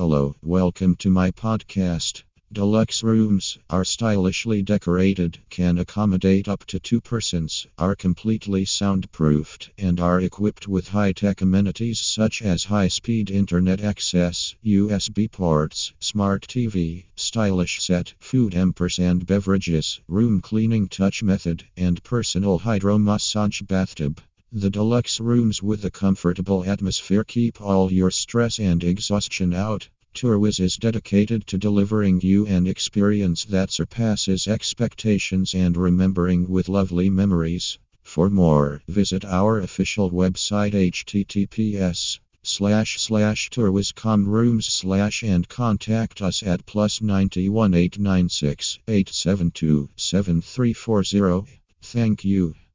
Hello, welcome to my podcast. Deluxe rooms are stylishly decorated, can accommodate up to two persons, are completely soundproofed, and are equipped with high tech amenities such as high speed internet access, USB ports, smart TV, stylish set, food and beverages, room cleaning touch method, and personal hydro massage bathtub. The deluxe rooms with a comfortable atmosphere keep all your stress and exhaustion out. TourWhizz is dedicated to delivering you an experience that surpasses expectations and remembering with lovely memories. For more, visit our official website https slash slash tourwizcom rooms slash and contact us at plus 91 896 872 7340. Thank you.